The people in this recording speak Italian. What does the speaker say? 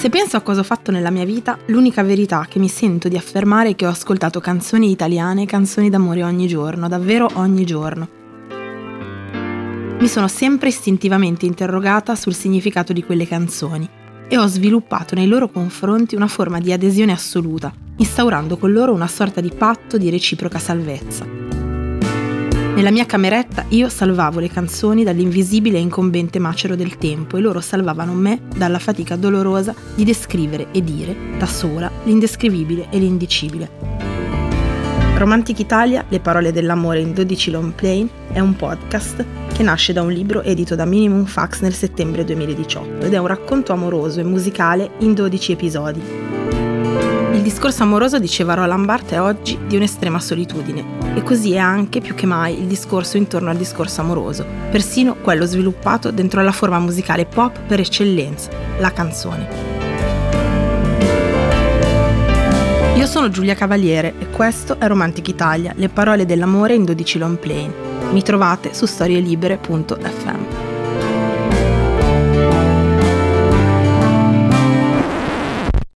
Se penso a cosa ho fatto nella mia vita, l'unica verità che mi sento di affermare è che ho ascoltato canzoni italiane e canzoni d'amore ogni giorno, davvero ogni giorno. Mi sono sempre istintivamente interrogata sul significato di quelle canzoni e ho sviluppato nei loro confronti una forma di adesione assoluta, instaurando con loro una sorta di patto di reciproca salvezza. Nella mia cameretta io salvavo le canzoni dall'invisibile e incombente macero del tempo e loro salvavano me dalla fatica dolorosa di descrivere e dire, da sola, l'indescrivibile e l'indicibile. Romantic Italia, le parole dell'amore in 12 long plane, è un podcast che nasce da un libro edito da Minimum Fax nel settembre 2018 ed è un racconto amoroso e musicale in 12 episodi il discorso amoroso, diceva Roland Barthes, è oggi di un'estrema solitudine e così è anche più che mai il discorso intorno al discorso amoroso, persino quello sviluppato dentro la forma musicale pop per eccellenza, la canzone. Io sono Giulia Cavaliere e questo è Romantic Italia, le parole dell'amore in 12 long plane. Mi trovate su storielibere.fm.